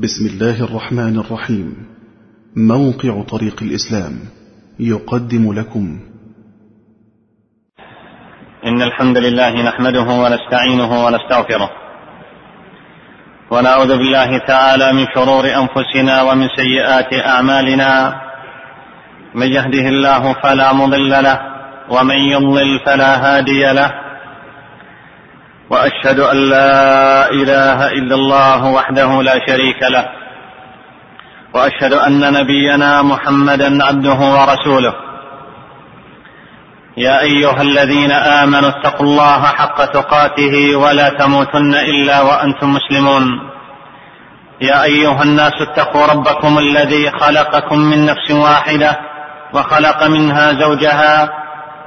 بسم الله الرحمن الرحيم. موقع طريق الإسلام يقدم لكم. إن الحمد لله نحمده ونستعينه ونستغفره. ونعوذ بالله تعالى من شرور أنفسنا ومن سيئات أعمالنا. من يهده الله فلا مضل له ومن يضلل فلا هادي له. وأشهد أن لا إله إلا الله وحده لا شريك له وأشهد أن نبينا محمدا عبده ورسوله. يا أيها الذين آمنوا اتقوا الله حق تقاته ولا تموتن إلا وأنتم مسلمون. يا أيها الناس اتقوا ربكم الذي خلقكم من نفس واحدة وخلق منها زوجها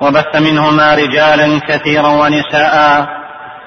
وبث منهما رجالا كثيرا ونساء.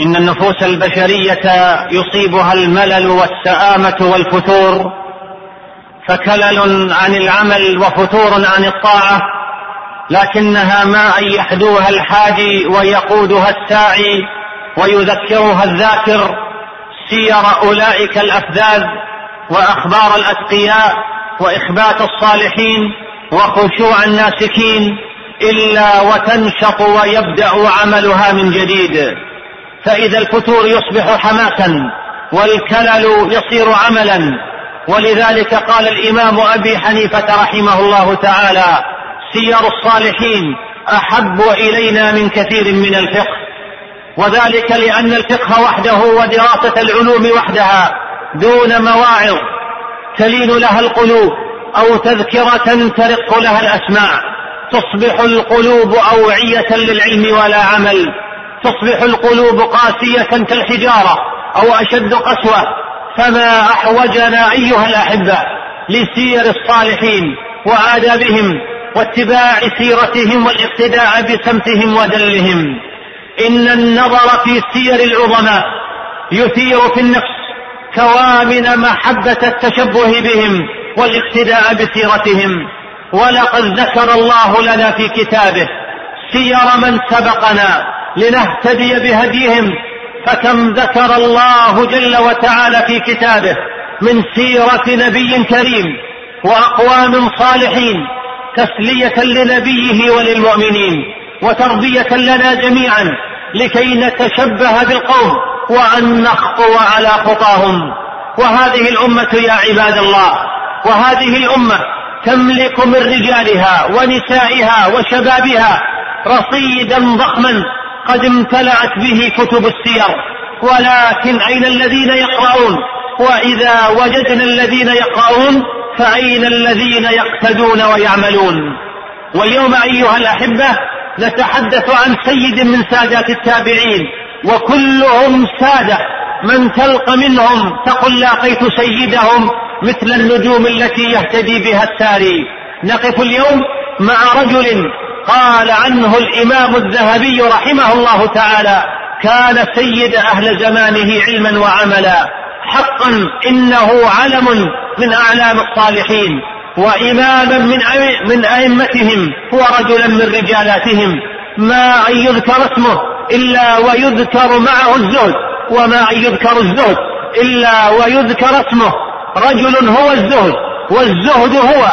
إن النفوس البشرية يصيبها الملل والسآمة والفتور فكلل عن العمل وفتور عن الطاعة لكنها ما ان يحدوها الحاجي ويقودها الساعي ويذكرها الذاكر سير أولئك الأفذاذ وأخبار الأتقياء وإخبات الصالحين وخشوع الناسكين إلا وتنشط ويبدأ عملها من جديد. فإذا الفتور يصبح حماسا والكلل يصير عملا. ولذلك قال الإمام أبي حنيفة رحمه الله تعالى سير الصالحين أحب إلينا من كثير من الفقه. وذلك لأن الفقه وحده ودراسة العلوم وحدها دون مواعظ تلين لها القلوب أو تذكرة ترق لها الأسماع تصبح القلوب أوعية للعلم ولا عمل. تصبح القلوب قاسية كالحجارة أو أشد قسوة فما أحوجنا أيها الأحبة لسير الصالحين وآدابهم واتباع سيرتهم والاقتداء بسمتهم ودلهم إن النظر في سير العظماء يثير في النفس كوامن محبة التشبه بهم والاقتداء بسيرتهم. ولقد ذكر الله لنا في كتابه سير من سبقنا لنهتدي بهديهم فكم ذكر الله جل وتعالى في كتابه من سيرة نبي كريم وأقوام صالحين تسلية لنبيه وللمؤمنين وتربية لنا جميعا لكي نتشبه بالقوم وأن نخطو على خطاهم. وهذه الأمة يا عباد الله وهذه الأمة تملك من رجالها ونسائها وشبابها رصيدا ضخما قد امتلأت به كتب السير. ولكن أين الذين يقرؤون؟ وإذا وجدنا الذين يقرؤون فأين الذين يقتدون ويعملون؟ واليوم أيها الأحبة نتحدث عن سيد من سادات التابعين وكلهم سادة. من تلق منهم تقل لاقيت سيدهم مثل النجوم التي يهتدي بها الساري نقف اليوم مع رجل قال عنه الإمام الذهبي رحمه الله تعالى كان سيد أهل زمانه علما وعملا. حقا إنه علم من أعلام الصالحين. وإماما من من أئمتهم. هو رجلا من رجالاتهم. ما أن يذكر اسمه إلا ويذكر معه الزهد. وما أن يذكر الزهد إلا ويذكر اسمه. رجل هو الزهد والزهد هو.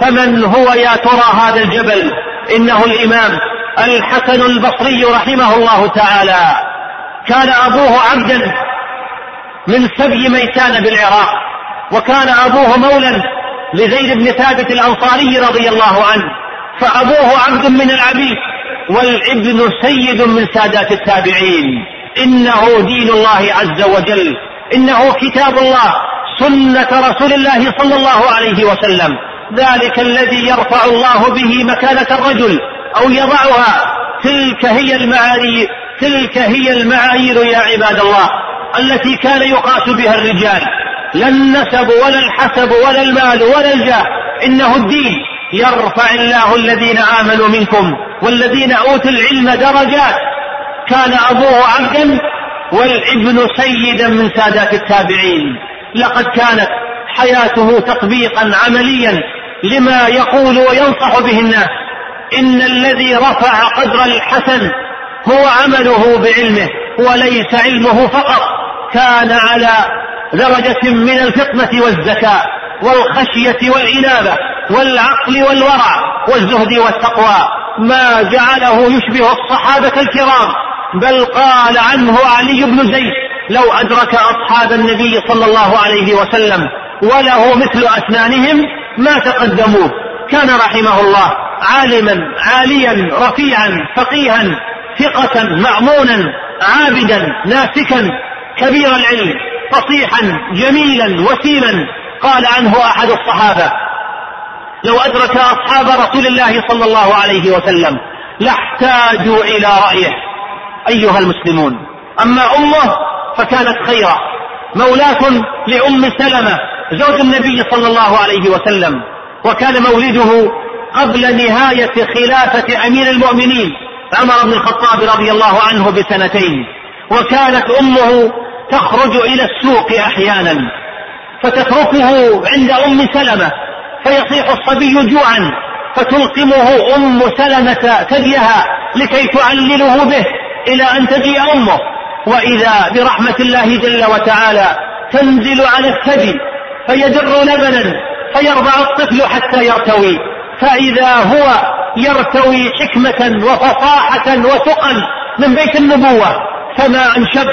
فمن هو يا ترى هذا الجبل؟ إنه الإمام الحسن البصري رحمه الله تعالى. كان أبوه عبدا من سبي ميسان بالعراق وكان أبوه مولا لزيد بن ثابت الأنصاري رضي الله عنه. فأبوه عبد من العبيد والابن سيد من سادات التابعين. إنه دين الله عز وجل. إنه كتاب الله سنة رسول الله صلى الله عليه وسلم. ذلك الذي يرفع الله به مكانة الرجل أو يضعها. تلك هي المعايير تلك هي المعايير يا عباد الله التي كان يقاس بها الرجال. لا النسب ولا الحسب ولا المال ولا الجاه إنه الدين. يرفع الله الذين آمنوا منكم والذين أوتوا العلم درجات. كان أبوه عبدا والابن سيدا من سادات التابعين. لقد كانت حياته تطبيقا عمليا لما يقول وينصح به الناس. إن الذي رفع قدر الحسن هو عمله بعلمه وليس علمه فقط. كان على درجة من الفطنة والذكاء والخشية والإنابة والعقل والورع والزهد والتقوى. ما جعله يشبه الصحابة الكرام. بل قال عنه علي بن زيد لو أدرك أصحاب النبي صلى الله عليه وسلم وله مثل أسنانهم ما تقدموه. كان رحمه الله عالما عاليا رفيعا فقيها ثقة مأمونا عابدا ناسكا كبير العلم فصيحا جميلا وسيما قال عنه أحد الصحابة لو أدرك أصحاب رسول الله صلى الله عليه وسلم لاحتاجوا إلى رأيه أيها المسلمون. أما أمه فكانت خيرا مولاة لأم سلمة زوج النبي صلى الله عليه وسلم وكان مولده قبل نهاية خلافة أمير المؤمنين عمر بن الخطاب رضي الله عنه بسنتين وكانت أمه تخرج إلى السوق أحيانا فتتركه عند أم سلمة فيصيح الصبي جوعا فتلقمه أم سلمة ثديها لكي تعلله به إلى أن تجيء أمه. وإذا برحمة الله جل وتعالى تنزل على الثدي فيدر لبنا فيرضع الطفل حتى يرتوي فإذا هو يرتوي حكمة وفصاحة وثقل من بيت النبوة فما أنشب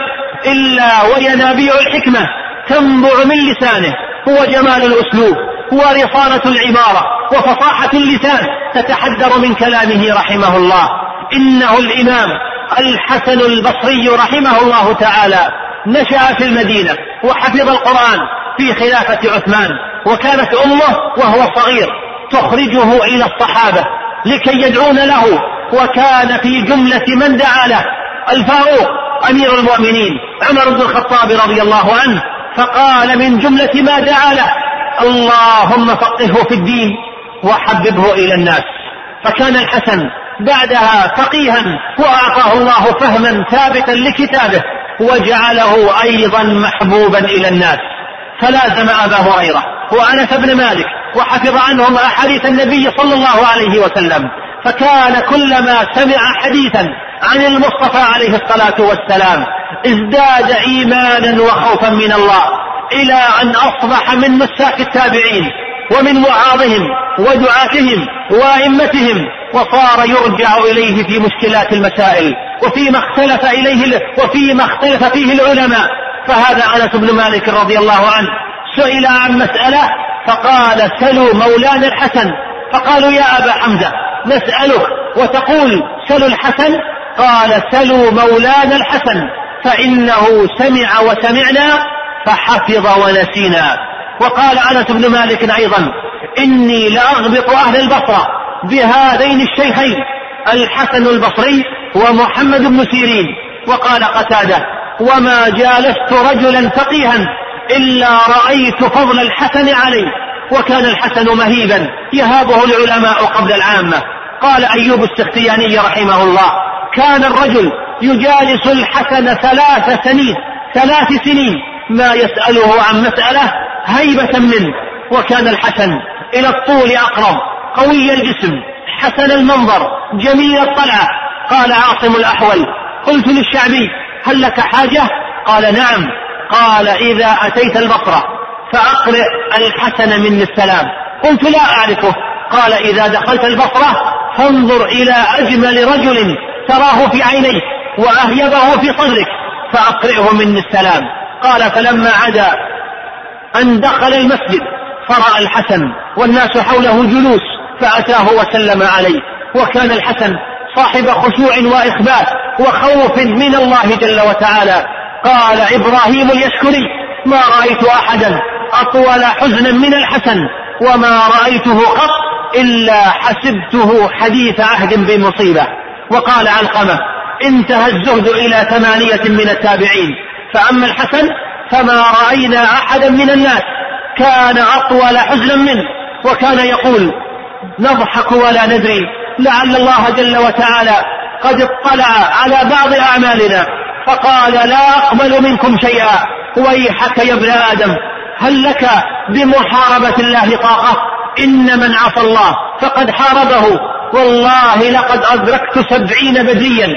إلا وينابيع الحكمة تنبع من لسانه هو جمال الأسلوب ورصانة العبارة وفصاحة اللسان تتحدر من كلامه رحمه الله. إنه الإمام الحسن البصري رحمه الله تعالى. نشأ في المدينة وحفظ القرآن في خلافة عثمان وكانت أمه وهو صغير تخرجه إلى الصحابة لكي يدعون له وكان في جملة من دعا له الفاروق أمير المؤمنين عمر بن الخطاب رضي الله عنه. فقال من جملة ما دعا له اللهم فقهه في الدين وحببه إلى الناس. فكان الحسن بعدها فقيها وأعطاه الله فهما ثابتا لكتابه وجعله أيضا محبوبا إلى الناس. فلازم أبا هريرة وأنس بن مالك وحفظ عنهم أحاديث النبي صلى الله عليه وسلم فكان كلما سمع حديثا عن المصطفى عليه الصلاة والسلام ازداد إيمانا وخوفا من الله إلى أن أصبح من مساك التابعين ومن وعاظهم ودعاتهم وأئمتهم وصار يرجع إليه في مشكلات المسائل وفيما اختلف إليه وفيما اختلف فيه العلماء. فهذا أنس بن مالك رضي الله عنه سئل عن مسألة فقال سلوا مولانا الحسن. فقالوا يا أبا حمزة نسألك وتقول سلوا الحسن؟ قال سلوا مولانا الحسن فإنه سمع وسمعنا فحفظ ونسينا. وقال أنس بن مالك أيضا إني لأغبط أهل البصرة بهذين الشيخين الحسن البصري ومحمد بن سيرين. وقال قتادة وما جالست رجلا فقيها إلا رأيت فضل الحسن عليه وكان الحسن مهيبا يهابه العلماء قبل العامة. قال أيوب السختياني رحمه الله كان الرجل يجالس الحسن ثلاث سنين ثلاث سنين ما يسأله عن مسألة هيبة منه وكان الحسن إلى الطول أقرب قوي الجسم حسن المنظر جميل الطلعة. قال عاصم الأحول قلت للشعبي هل لك حاجة؟ قال نعم. قال إذا أتيت البصرة فأقرئ الحسن مني السلام. قلت لا أعرفه. قال إذا دخلت البصرة فانظر إلى أجمل رجل تراه في عينيك وأهيبه في صدرك فأقرئه مني السلام. قال فلما عدا أن دخل المسجد فرأى الحسن والناس حوله جلوس فأتاه وسلم عليه. وكان الحسن صاحب خشوع وإخبات وخوف من الله جل وتعالى. قال إبراهيم اليشكري ما رأيت أحدا أطول حزنا من الحسن وما رأيته قط إلا حسبته حديث عهد بمصيبة. وقال علقمة انتهى الزهد إلى ثمانية من التابعين. فأما الحسن فما رأينا أحدا من الناس كان أطول حزنا منه وكان يقول نضحك ولا ندري لعل الله جل وتعالى قد اطلع على بعض أعمالنا فقال لا أقبل منكم شيئا. ويحك يا ابن آدم هل لك بمحاربة الله طاقة؟ إن من عصى الله فقد حاربه. والله لقد أدركت سبعين بدريا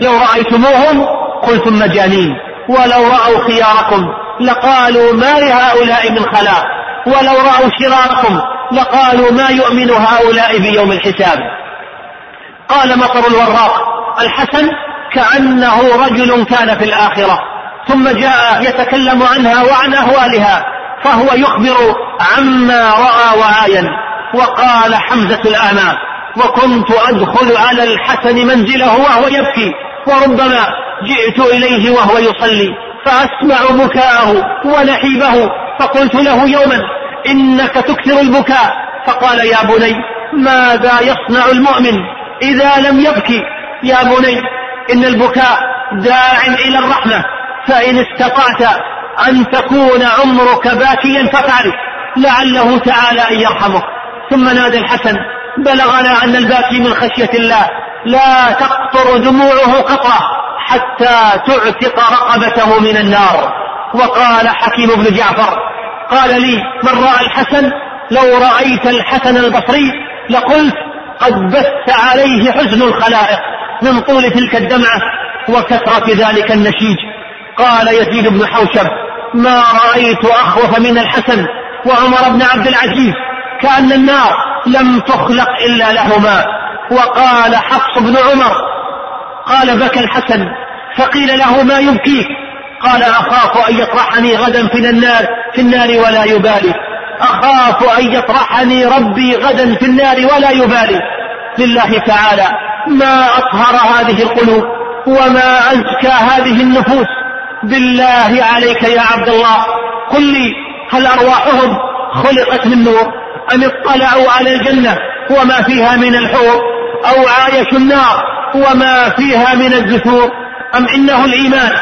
لو رأيتموهم قلتم مجانين. ولو رأوا خياركم لقالوا ما لهؤلاء من خلاق. ولو رأوا شراركم لقالوا ما يؤمن هؤلاء بيوم الحساب. قال مطر الوراق الحسن كأنه رجل كان في الآخرة ثم جاء يتكلم عنها وعن أهوالها فهو يخبر عما رأى وعاين وقال حمزة الأعمى وكنت أدخل على الحسن منزله وهو يبكي وربما جئت إليه وهو يصلي فأسمع بكاءه ونحيبه فقلت له يوما إنك تكثر البكاء؟ فقال يا بني ماذا يصنع المؤمن إذا لم يبكي؟ يا بني إن البكاء داع إلى الرحمة فإن استطعت أن تكون عمرك باكيا فافعل لعله تعالى أن يرحمك ثم نادى الحسن بلغنا أن الباكي من خشية الله لا تقطر دموعه قطرة. حتى تعتق رقبته من النار. وقال حكيم بن جعفر قال لي من رأى الحسن؟ لو رأيت الحسن البصري لقلت قد بث عليه حزن الخلائق من طول تلك الدمعة وكثرة ذلك النشيج. قال يزيد بن حوشب ما رأيت أخوف من الحسن وعمر بن عبد العزيز كأن النار لم تخلق إلا لهما. وقال حفص بن عمر قال بكى الحسن فقيل له ما يبكيك؟ قال أخاف أن يطرحني غدا في النار في النار ولا يبالي. أخاف أن يطرحني ربي غدا في النار ولا يبالي. لله تعالى ما أطهر هذه القلوب وما أزكى هذه النفوس. بالله عليك يا عبد الله قل لي هل أرواحهم خلقت من نور؟ أم اطلعوا على الجنة وما فيها من الحور؟ أو عايشوا النار وما فيها من الزثور أم إنه الإيمان؟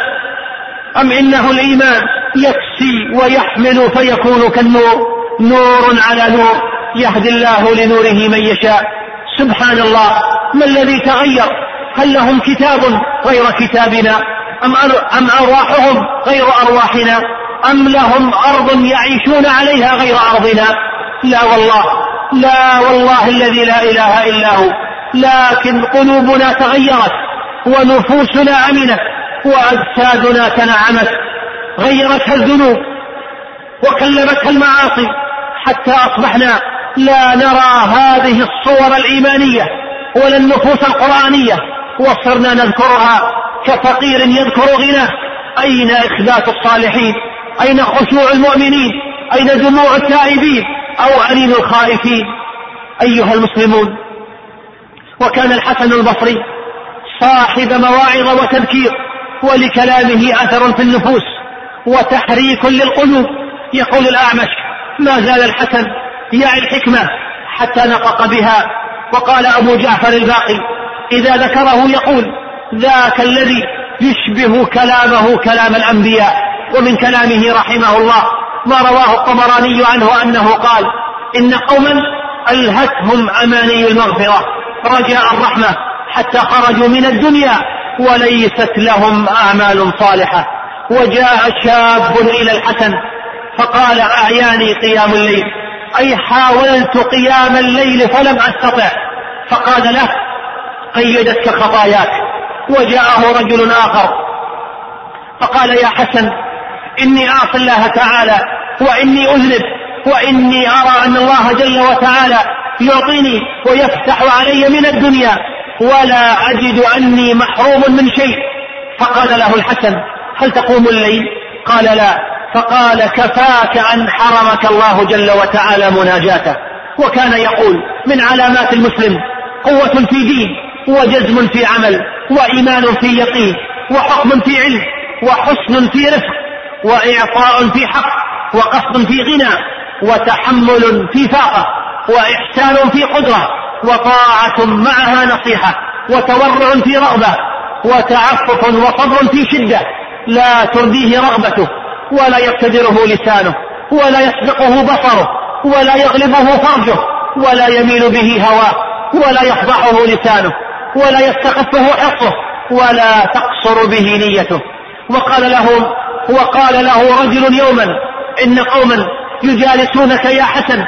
أم إنه الإيمان؟ يكسي ويحمل فيكون كالنور نور على نور يهدي الله لنوره من يشاء. سبحان الله ما الذي تغير؟ هل لهم كتاب غير كتابنا؟ أم, أم أرواحهم غير أرواحنا؟ أم لهم أرض يعيشون عليها غير أرضنا؟ لا والله لا والله الذي لا إله إلا هو. لكن قلوبنا تغيرت ونفوسنا أمنت وأجسادنا تنعمت غيرتها الذنوب وكلمتها المعاصي حتى أصبحنا لا نرى هذه الصور الإيمانية ولا النفوس القرآنية وصرنا نذكرها كفقير يذكر غناه. أين إخبات الصالحين؟ أين خشوع المؤمنين؟ أين دموع التائبين؟ أو أنين الخائفين؟ أيها المسلمون وكان الحسن البصري صاحب مواعظ وتذكير ولكلامه أثر في النفوس وتحريك للقلوب. يقول الأعمش ما زال الحسن يعي الحكمة حتى نطق بها. وقال أبو جعفر الباقي إذا ذكره يقول ذاك الذي يشبه كلامه كلام الأنبياء. ومن كلامه رحمه الله ما رواه الطبراني عنه أنه قال إن قوما ألهتهم أماني المغفرة. رجاء الرحمة حتى خرجوا من الدنيا وليست لهم أعمال صالحة. وجاء شاب إلى الحسن فقال أعياني قيام الليل. أي حاولت قيام الليل فلم أستطع. فقال له قيدتك خطاياك. وجاءه رجل آخر فقال يا حسن إني أعصي الله تعالى وإني أذنب وإني أرى أن الله جل وتعالى يعطيني ويفتح علي من الدنيا ولا أجد أني محروم من شيء. فقال له الحسن هل تقوم الليل؟ قال لا. فقال كفاك أن حرمك الله جل وتعالى مناجاته. وكان يقول من علامات المسلم قوة في دين وجزم في عمل وإيمان في يقين وحكم في علم وحسن في رفق وإعطاء في حق وقصد في غنى وتحمل في فاقة. وإحسان في قدرة وطاعة معها نصيحة وتورع في رغبة وتعفف وصبر في شدة لا ترديه رغبته ولا يقتدره لسانه ولا يسبقه بصره ولا يغلبه فرجه ولا يميل به هواه ولا يفضحه لسانه ولا يستخفه حقه ولا تقصر به نيته. وقال له وقال له رجل يوما إن قوما يجالسونك يا حسن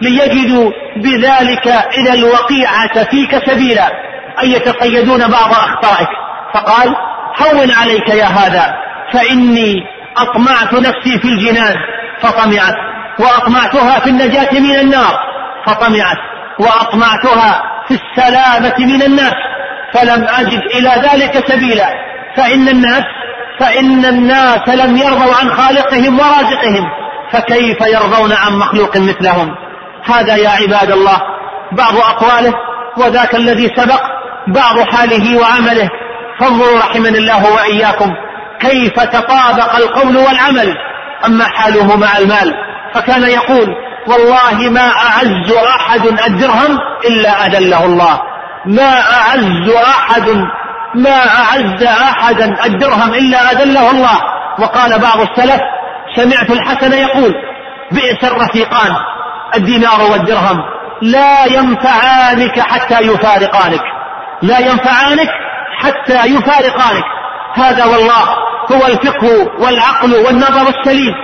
ليجدوا بذلك إلى الوقيعة فيك سبيلا أن يتصيدون بعض أخطائك. فقال هون عليك يا هذا فإني أطمعت نفسي في الجنان فطمعت. وأطمعتها في النجاة من النار فطمعت. وأطمعتها في السلامة من الناس فلم أجد إلى ذلك سبيلا. فإن الناس فإن الناس لم يرضوا عن خالقهم ورازقهم فكيف يرضون عن مخلوق مثلهم؟ هذا يا عباد الله بعض أقواله وذاك الذي سبق بعض حاله وعمله. فانظروا رحمني الله وإياكم كيف تطابق القول والعمل. أما حاله مع المال فكان يقول والله ما أعز أحد الدرهم إلا أدله الله. ما أعز أحد ما أعز أحدا الدرهم إلا أدله الله. وقال بعض السلف سمعت الحسن يقول بئس الرفيقان. الدينار والدرهم لا ينفعانك حتى يفارقانك. لا ينفعانك حتى يفارقانك. هذا والله هو الفقه والعقل والنظر السليم.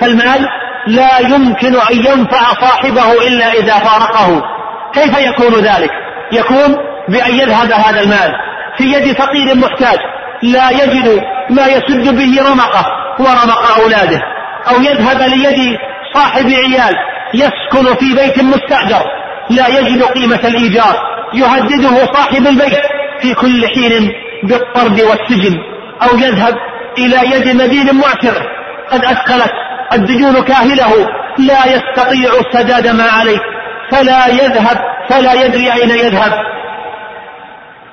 فالمال لا يمكن أن ينفع صاحبه إلا إذا فارقه. كيف يكون ذلك؟ يكون بأن يذهب هذا المال في يد فقير محتاج. لا يجد ما يسد به رمقه ورمق أولاده أو يذهب ليد صاحب عيال يسكن في بيت مستأجر لا يجد قيمة الإيجار. يهدده صاحب البيت في كل حين بالطرد والسجن أو يذهب إلى يد مدين معسر قد أثقلت الدجون كاهله. لا يستطيع السداد ما عليه. فلا يذهب فلا يدري أين يذهب.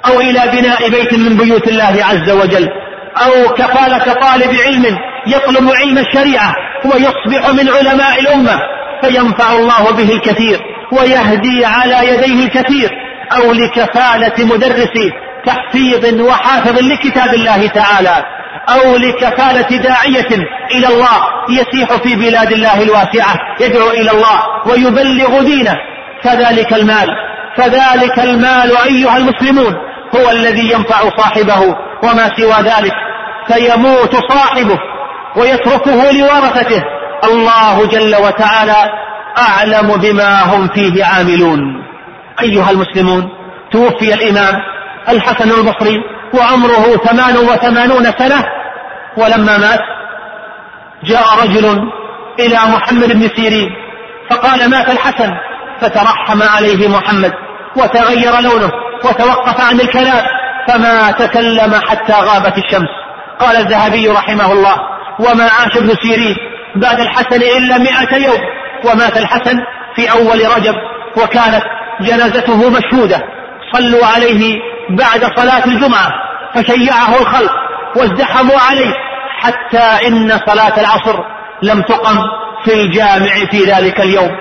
أو إلى بناء بيت من بيوت الله عز وجل. أو كفالة طالب علم يطلب علم الشريعة ويصبح من علماء الأمة. فينفع الله به الكثير ويهدي على يديه الكثير أو لكفالة مدرس تحفيظ وحافظ لكتاب الله تعالى أو لكفالة داعية إلى الله يسيح في بلاد الله الواسعة يدعو إلى الله ويبلغ دينه. فذلك المال فذلك المال أيها المسلمون هو الذي ينفع صاحبه وما سوى ذلك. فيموت صاحبه ويتركه لورثته. الله جل وتعالى أعلم بما هم فيه عاملون. أيها المسلمون توفي الإمام الحسن البصري وعمره ثمان وثمانون سنة ولما مات جاء رجل إلى محمد بن سيرين فقال مات الحسن. فترحم عليه محمد وتغير لونه وتوقف عن الكلام فما تكلم حتى غابت الشمس. قال الذهبي رحمه الله وما عاش ابن سيرين بعد الحسن إلا مئة يوم ومات الحسن في أول رجب وكانت جنازته مشهودة. صلوا عليه بعد صلاة الجمعة فشيعه الخلق وازدحموا عليه حتى إن صلاة العصر لم تقم في الجامع في ذلك اليوم.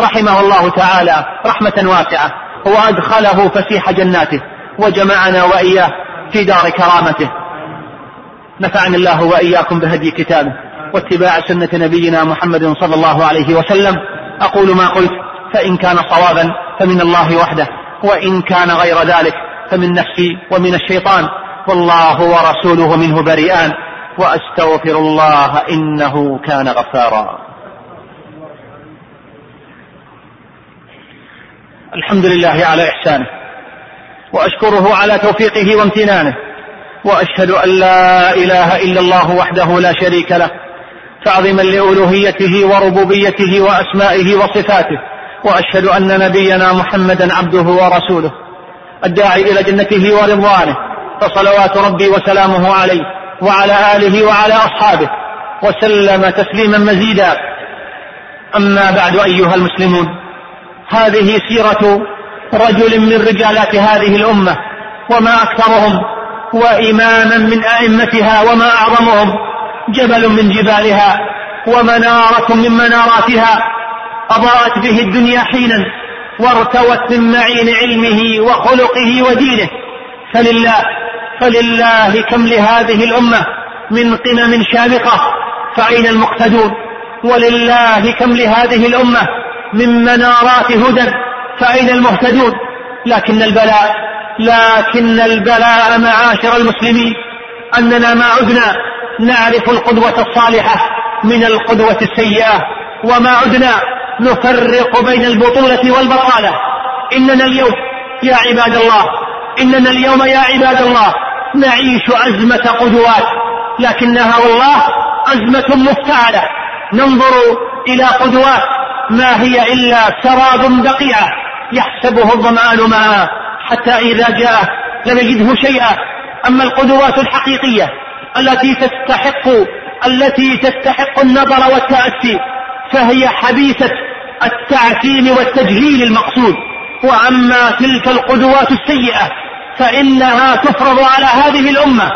رحمه الله تعالى رحمة واسعة وأدخله فسيح جناته وجمعنا وإياه في دار كرامته. نفعني الله وإياكم بهدي كتابه. واتباع سنة نبينا محمد صلى الله عليه وسلم أقول ما قلت فإن كان صوابا فمن الله وحده وإن كان غير ذلك فمن نفسي ومن الشيطان والله ورسوله منه بريئان وأستغفر الله إنه كان غفارا. الحمد لله على إحسانه وأشكره على توفيقه وامتنانه وأشهد أن لا إله إلا الله وحده لا شريك له تعظيما لألوهيته وربوبيته وأسمائه وصفاته وأشهد أن نبينا محمدا عبده ورسوله. الداعي إلى جنته ورضوانه فصلوات ربي وسلامه عليه وعلى آله وعلى أصحابه وسلم تسليما مزيدا. أما بعد أيها المسلمون هذه سيرة رجل من رجالات هذه الأمة وما أكثرهم وإماما من أئمتها وما أعظمهم جبل من جبالها ومنارة من مناراتها. أضاءت به الدنيا حينا وارتوت من معين علمه وخلقه ودينه. فلله فلله كم لهذه الأمة من قمم شامقة فأين المقتدون؟ ولله كم لهذه الأمة من منارات هدى فأين المهتدون؟ لكن البلاء لكن البلاء معاشر المسلمين. أننا ما عدنا نعرف القدوة الصالحة من القدوة السيئة. وما عدنا نفرق بين البطولة والبطالة. إننا اليوم يا عباد الله إننا اليوم يا عباد الله نعيش أزمة قدوات. لكنها والله أزمة مفتعلة. ننظر إلى قدوات ما هي إلا سراب بقيعة يحسبه الظمآن ماء حتى إذا جاء لم يجده شيئا. أما القدوات الحقيقية التي تستحق التي تستحق النظر والتأسي فهي حبيسة التعتيم والتجهيل المقصود. وأما تلك القدوات السيئة فإنها تفرض على هذه الأمة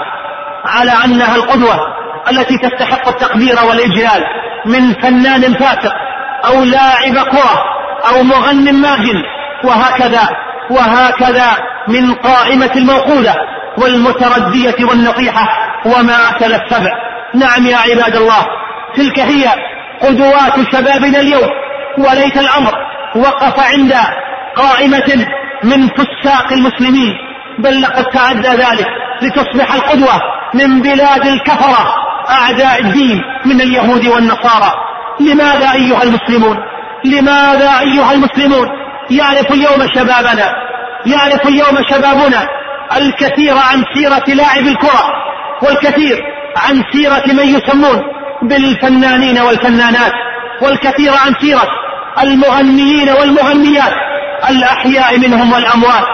على أنها القدوة التي تستحق التقدير والإجلال من فنان فاسق أو لاعب كرة أو مغن ماجن وهكذا وهكذا من قائمة الموقودة والمتردية والنصيحة وما أكل السبع. نعم يا عباد الله تلك هي قدوات شبابنا اليوم. وليت الأمر وقف عند قائمة من فساق المسلمين بل لقد تعدى ذلك لتصبح القدوة من بلاد الكفرة أعداء الدين من اليهود والنصارى. لماذا أيها المسلمون؟ لماذا أيها المسلمون؟ يعرف اليوم شبابنا يعرف اليوم شبابنا الكثير عن سيرة لاعب الكرة. والكثير عن سيرة من يسمون بالفنانين والفنانات والكثير عن سيرة المغنيين والمغنيات الأحياء منهم والأموات.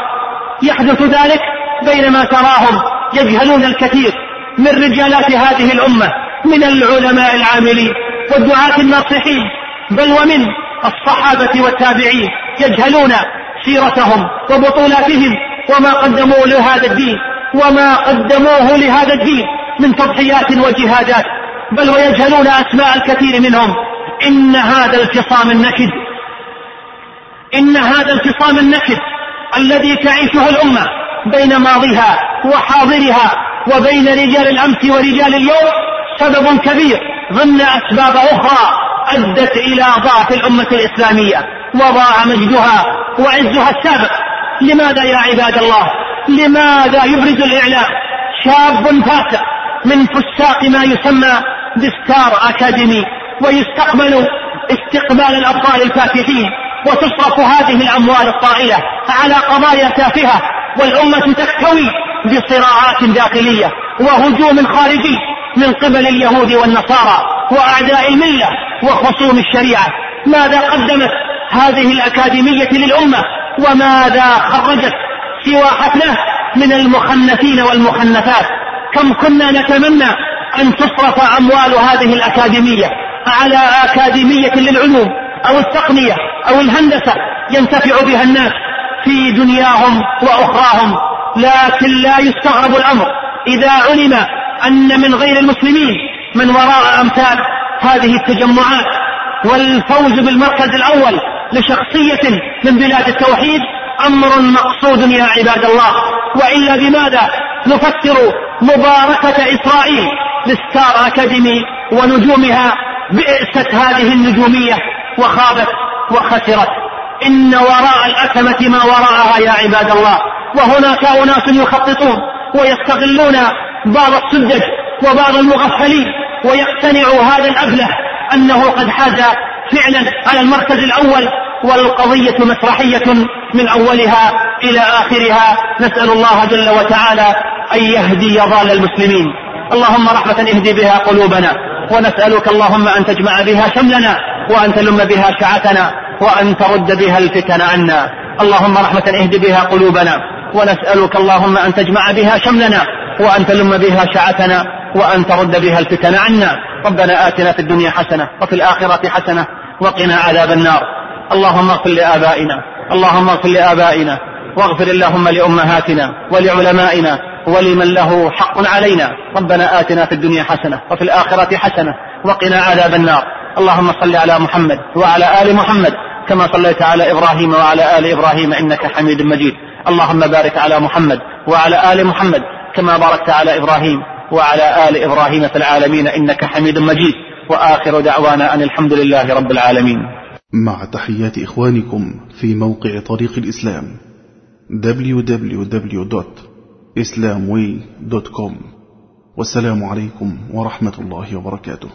يحدث ذلك بينما تراهم يجهلون الكثير من رجالات هذه الأمة من العلماء العاملين والدعاة الناصحين. بل ومن الصحابة والتابعين يجهلون سيرتهم وبطولاتهم وما قدموا لهذا الدين. وما قدموه لهذا الدين من تضحيات وجهادات بل ويجهلون أسماء الكثير منهم. إن هذا الفصام النكد. إن هذا الفصام النكد الذي تعيشه الأمة بين ماضيها وحاضرها وبين رجال الأمس ورجال اليوم سبب كبير ضمن أسباب أخرى أدت إلى ضعف الأمة الإسلامية وضاع مجدها وعزها السابق. لماذا يا عباد الله؟ لماذا يبرز الإعلام؟ شاب فاسق من فساق ما يسمى بستار أكاديمي ويستقبل استقبال الأبطال الفاتحين وتصرف هذه الأموال الطائلة على قضايا تافهة والأمة تكتوي بصراعات داخلية وهجوم خارجي من قبل اليهود والنصارى وأعداء الملة وخصوم الشريعة. ماذا قدمت هذه الأكاديمية للأمة؟ وماذا خرجت سوى حفلة من المخنثين والمخنثات؟ كم كنا نتمنى أن تصرف أموال هذه الأكاديمية على أكاديمية للعلوم أو التقنية أو الهندسة ينتفع بها الناس في دنياهم وأخراهم لكن لا يستغرب الأمر إذا علم أن من غير المسلمين من وراء أمثال هذه التجمعات والفوز بالمركز الأول لشخصية من بلاد التوحيد أمر مقصود يا عباد الله. وإلا بماذا نفسر مباركة إسرائيل لستار أكاديمي ونجومها بئست هذه النجومية وخابت وخسرت. إن وراء الأكمة ما وراءها يا عباد الله. وهناك أناس يخططون ويستغلون بعض السذج وبعض المغفلين ويقتنع هذا الأبله أنه قد حاز فعلا على المركز الأول والقضية مسرحية من أولها إلى آخرها. نسأل الله جل وتعالى أن يهدي ضال المسلمين. اللهم رحمة اهدي بها قلوبنا ونسألك اللهم أن تجمع بها شملنا وأن تلم بها شعتنا وأن ترد بها الفتن عنا. اللهم رحمة اهد بها قلوبنا ونسألك اللهم أن تجمع بها شملنا وأن تلم بها شعتنا وأن ترد بها الفتن عنا. ربنا آتنا في الدنيا حسنة وفي الآخرة حسنة وقنا عذاب النار. اللهم اغفر لآبائنا اللهم اغفر لآبائنا واغفر اللهم لأمهاتنا ولعلمائنا ولمن له حق علينا. ربنا آتنا في الدنيا حسنة وفي الآخرة حسنة وقنا عذاب النار. اللهم صل على محمد وعلى آل محمد كما صليت على إبراهيم وعلى آل إبراهيم إنك حميد مجيد. اللهم بارك على محمد وعلى آل محمد كما باركت على إبراهيم وعلى آل إبراهيم في العالمين إنك حميد مجيد. وآخر دعوانا أن الحمد لله رب العالمين. مع تحيات إخوانكم في موقع طريق الإسلام www.islamway.com والسلام عليكم ورحمة الله وبركاته.